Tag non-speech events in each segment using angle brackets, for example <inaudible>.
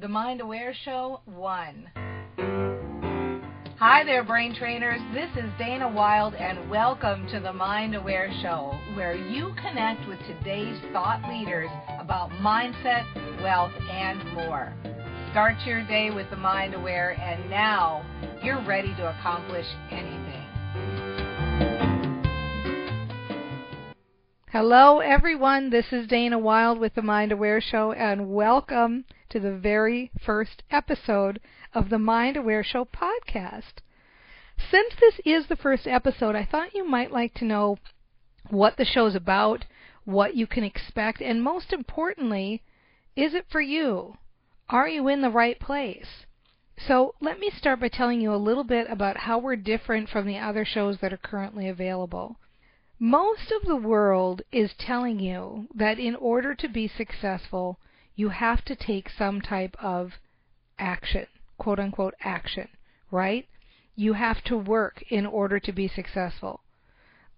The Mind Aware Show 1. Hi there, brain trainers. This is Dana Wilde, and welcome to the Mind Aware Show, where you connect with today's thought leaders about mindset, wealth, and more. Start your day with the Mind Aware, and now you're ready to accomplish anything. Hello, everyone. This is Dana Wilde with the Mind Aware Show, and welcome to the very first episode of the Mind Aware Show podcast. Since this is the first episode, I thought you might like to know what the show's about, what you can expect, and most importantly, is it for you? Are you in the right place? So let me start by telling you a little bit about how we're different from the other shows that are currently available. Most of the world is telling you that in order to be successful, you have to take some type of action, quote unquote action, right? You have to work in order to be successful.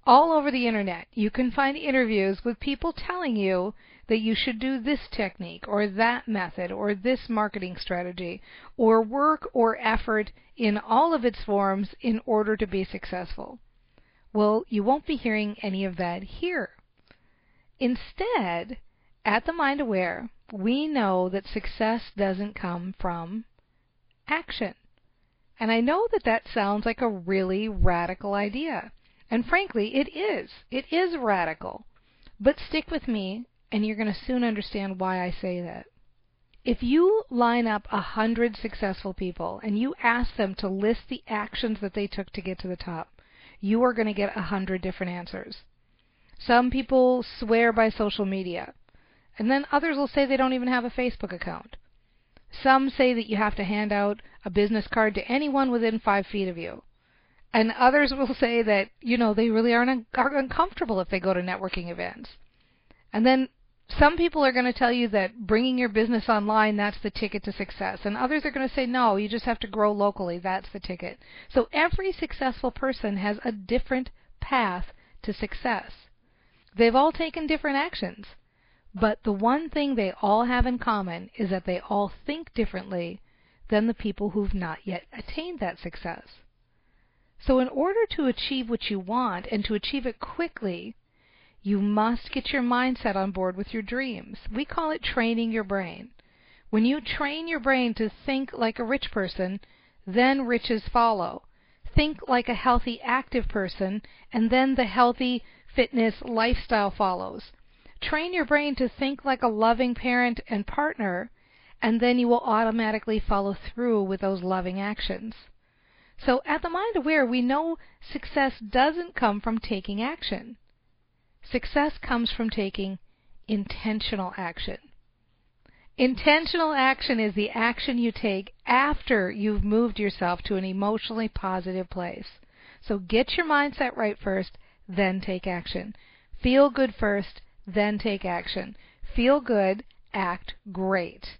All over the internet, you can find interviews with people telling you that you should do this technique or that method or this marketing strategy or work or effort in all of its forms in order to be successful. Well, you won't be hearing any of that here. Instead, at the Mind Aware, we know that success doesn't come from action. And I know that that sounds like a really radical idea. And frankly, it is. It is radical. But stick with me, and you're going to soon understand why I say that. If you line up a hundred successful people and you ask them to list the actions that they took to get to the top, you are going to get a hundred different answers. Some people swear by social media, and then others will say they don't even have a Facebook account. Some say that you have to hand out a business card to anyone within five feet of you. And others will say that, you know, they really aren't un- are uncomfortable if they go to networking events. And then some people are going to tell you that bringing your business online, that's the ticket to success. And others are going to say, no, you just have to grow locally. That's the ticket. So every successful person has a different path to success. They've all taken different actions. But the one thing they all have in common is that they all think differently than the people who've not yet attained that success. So in order to achieve what you want and to achieve it quickly, you must get your mindset on board with your dreams. We call it training your brain. When you train your brain to think like a rich person, then riches follow. Think like a healthy, active person, and then the healthy fitness lifestyle follows. Train your brain to think like a loving parent and partner, and then you will automatically follow through with those loving actions. So at the Mind Aware, we know success doesn't come from taking action. Success comes from taking intentional action. Intentional action is the action you take after you've moved yourself to an emotionally positive place. So get your mindset right first, then take action. Feel good first, then take action. Feel good, act great.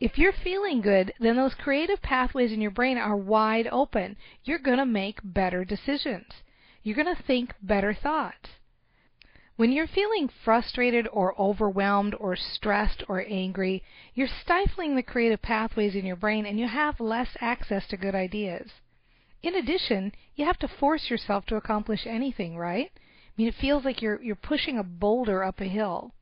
If you're feeling good, then those creative pathways in your brain are wide open. You're going to make better decisions. You're going to think better thoughts. When you're feeling frustrated or overwhelmed or stressed or angry, you're stifling the creative pathways in your brain and you have less access to good ideas. In addition, you have to force yourself to accomplish anything, right? I mean, it feels like you're you're pushing a boulder up a hill.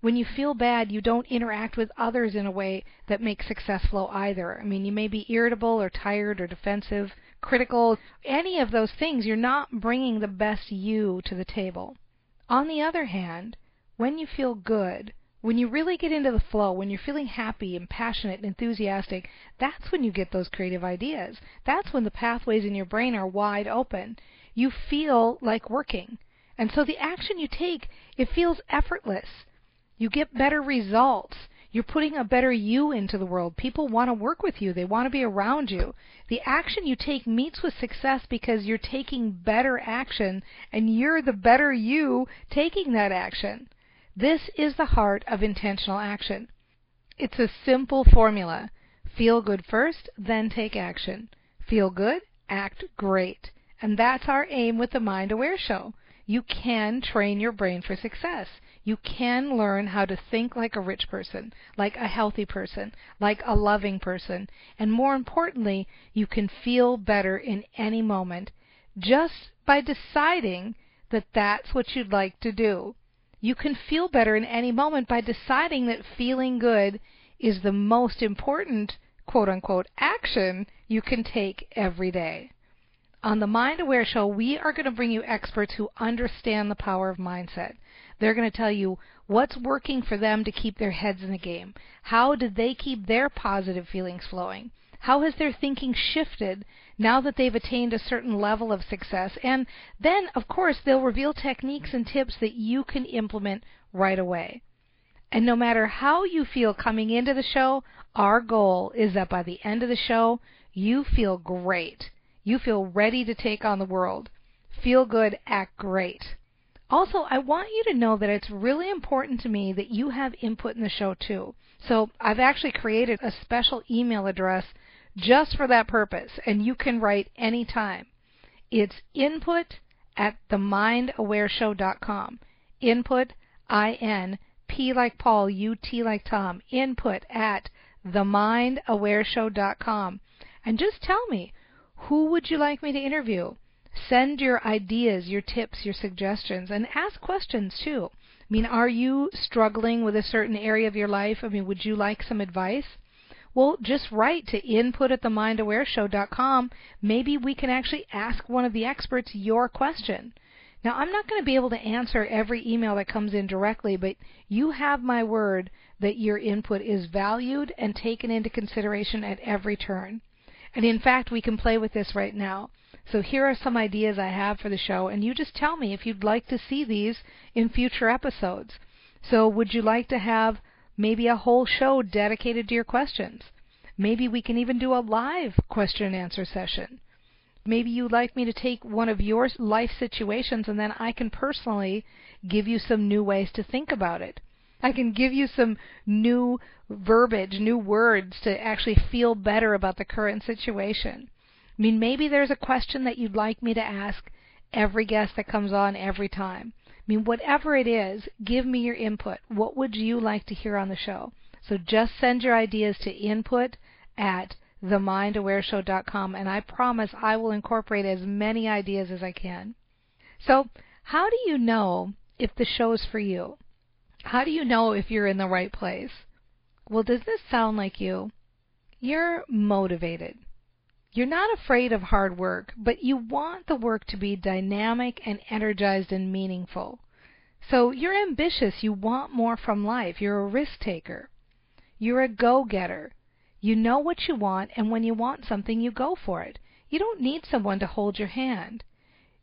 When you feel bad, you don't interact with others in a way that makes success flow either. I mean, you may be irritable or tired or defensive, critical, any of those things. You're not bringing the best you to the table. On the other hand, when you feel good, when you really get into the flow, when you're feeling happy and passionate and enthusiastic, that's when you get those creative ideas. That's when the pathways in your brain are wide open. You feel like working. And so the action you take, it feels effortless. You get better results. You're putting a better you into the world. People want to work with you. They want to be around you. The action you take meets with success because you're taking better action and you're the better you taking that action. This is the heart of intentional action. It's a simple formula. Feel good first, then take action. Feel good, act great. And that's our aim with the Mind Aware Show. You can train your brain for success. You can learn how to think like a rich person, like a healthy person, like a loving person, and more importantly, you can feel better in any moment just by deciding that that's what you'd like to do. You can feel better in any moment by deciding that feeling good is the most important quote unquote action you can take every day. On the Mind Aware Show, we are going to bring you experts who understand the power of mindset. They're going to tell you what's working for them to keep their heads in the game. How did they keep their positive feelings flowing? How has their thinking shifted now that they've attained a certain level of success? And then, of course, they'll reveal techniques and tips that you can implement right away. And no matter how you feel coming into the show, our goal is that by the end of the show, you feel great. You feel ready to take on the world. Feel good, act great. Also, I want you to know that it's really important to me that you have input in the show too. So I've actually created a special email address just for that purpose, and you can write anytime. It's input at themindawareshow.com. Input, I-N, P like Paul, U-T like Tom. Input at themindawareshow.com. And just tell me, who would you like me to interview? Send your ideas, your tips, your suggestions, and ask questions too. I mean, are you struggling with a certain area of your life? I mean, would you like some advice? Well, just write to input at themindawareshow.com. Maybe we can actually ask one of the experts your question. Now, I'm not going to be able to answer every email that comes in directly, but you have my word that your input is valued and taken into consideration at every turn. And in fact, we can play with this right now. So here are some ideas I have for the show, and you just tell me if you'd like to see these in future episodes. So would you like to have maybe a whole show dedicated to your questions? Maybe we can even do a live question and answer session. Maybe you'd like me to take one of your life situations and then I can personally give you some new ways to think about it. I can give you some new verbiage, new words to actually feel better about the current situation. I mean, maybe there's a question that you'd like me to ask every guest that comes on every time. I mean, whatever it is, give me your input. What would you like to hear on the show? So just send your ideas to input at themindawareshow.com and I promise I will incorporate as many ideas as I can. So, how do you know if the show is for you? How do you know if you're in the right place? Well, does this sound like you? You're motivated. You're not afraid of hard work, but you want the work to be dynamic and energized and meaningful. So you're ambitious. You want more from life. You're a risk taker. You're a go getter. You know what you want, and when you want something, you go for it. You don't need someone to hold your hand.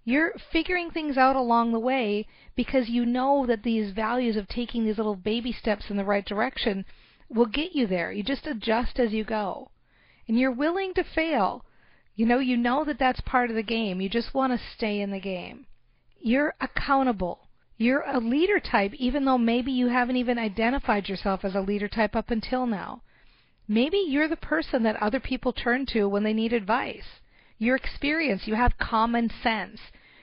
You're figuring things out along the way because you know that these values of taking these little baby steps in the right direction will get you there. You just adjust as you go. And you're willing to fail. You know, you know that that's part of the game. You just want to stay in the game. You're accountable. You're a leader type, even though maybe you haven't even identified yourself as a leader type up until now. Maybe you're the person that other people turn to when they need advice. Your experience, you have common sense.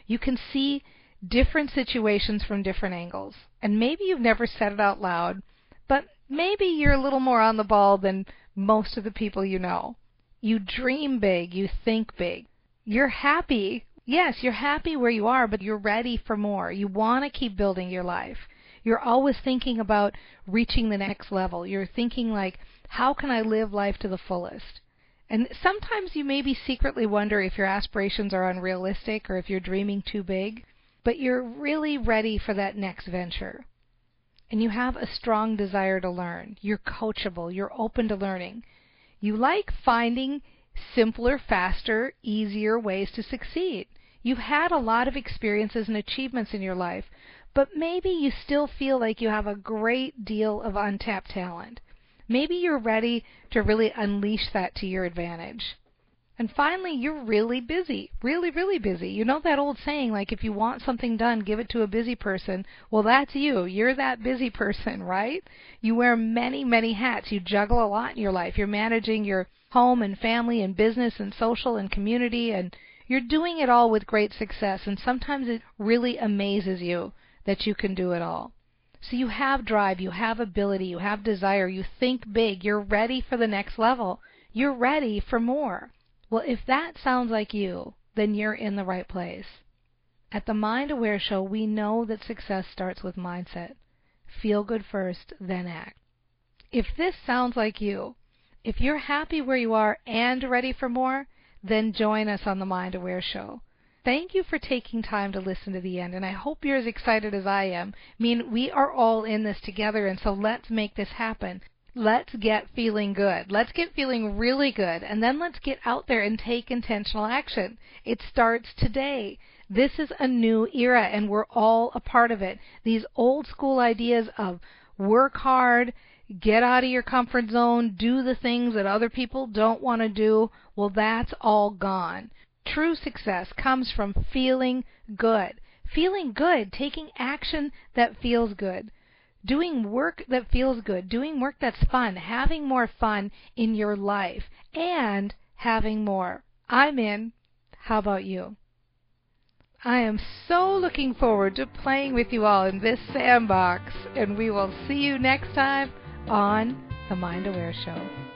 You can see different situations from different angles. And maybe you've never said it out loud, but maybe you're a little more on the ball than most of the people you know. You dream big, you think big. You're happy. Yes, you're happy where you are, but you're ready for more. You want to keep building your life. You're always thinking about reaching the next level. You're thinking like, how can I live life to the fullest? And sometimes you maybe secretly wonder if your aspirations are unrealistic or if you're dreaming too big but you're really ready for that next venture. And you have a strong desire to learn. You're coachable. You're open to learning. You like finding simpler, faster, easier ways to succeed. You've had a lot of experiences and achievements in your life, but maybe you still feel like you have a great deal of untapped talent. Maybe you're ready to really unleash that to your advantage. And finally, you're really busy. Really, really busy. You know that old saying, like, if you want something done, give it to a busy person. Well, that's you. You're that busy person, <laughs> right? You wear many, many hats. You juggle a lot in your life. You're managing your home and family and business and social and community, and you're doing it all with great success. And sometimes it really amazes you that you can do it all. So you have drive, you have ability, you have desire, you think big, you're ready for the next level. You're ready for more. Well, if that sounds like you, then you're in the right place. At the Mind Aware Show, we know that success starts with mindset. Feel good first, then act. If this sounds like you, if you're happy where you are and ready for more, then join us on the Mind Aware Show. Thank you for taking time to listen to the end, and I hope you're as excited as I am. I mean, we are all in this together, and so let's make this happen. Let's get feeling good. Let's get feeling really good, and then let's get out there and take intentional action. It starts today. This is a new era, and we're all a part of it. These old school ideas of work hard, get out of your comfort zone, do the things that other people don't want to do, well, that's all gone. True success comes from feeling good. Feeling good, taking action that feels good, doing work that feels good, doing work that's fun, having more fun in your life, and having more. I'm in. How about you? I am so looking forward to playing with you all in this sandbox, and we will see you next time on The Mind Aware Show.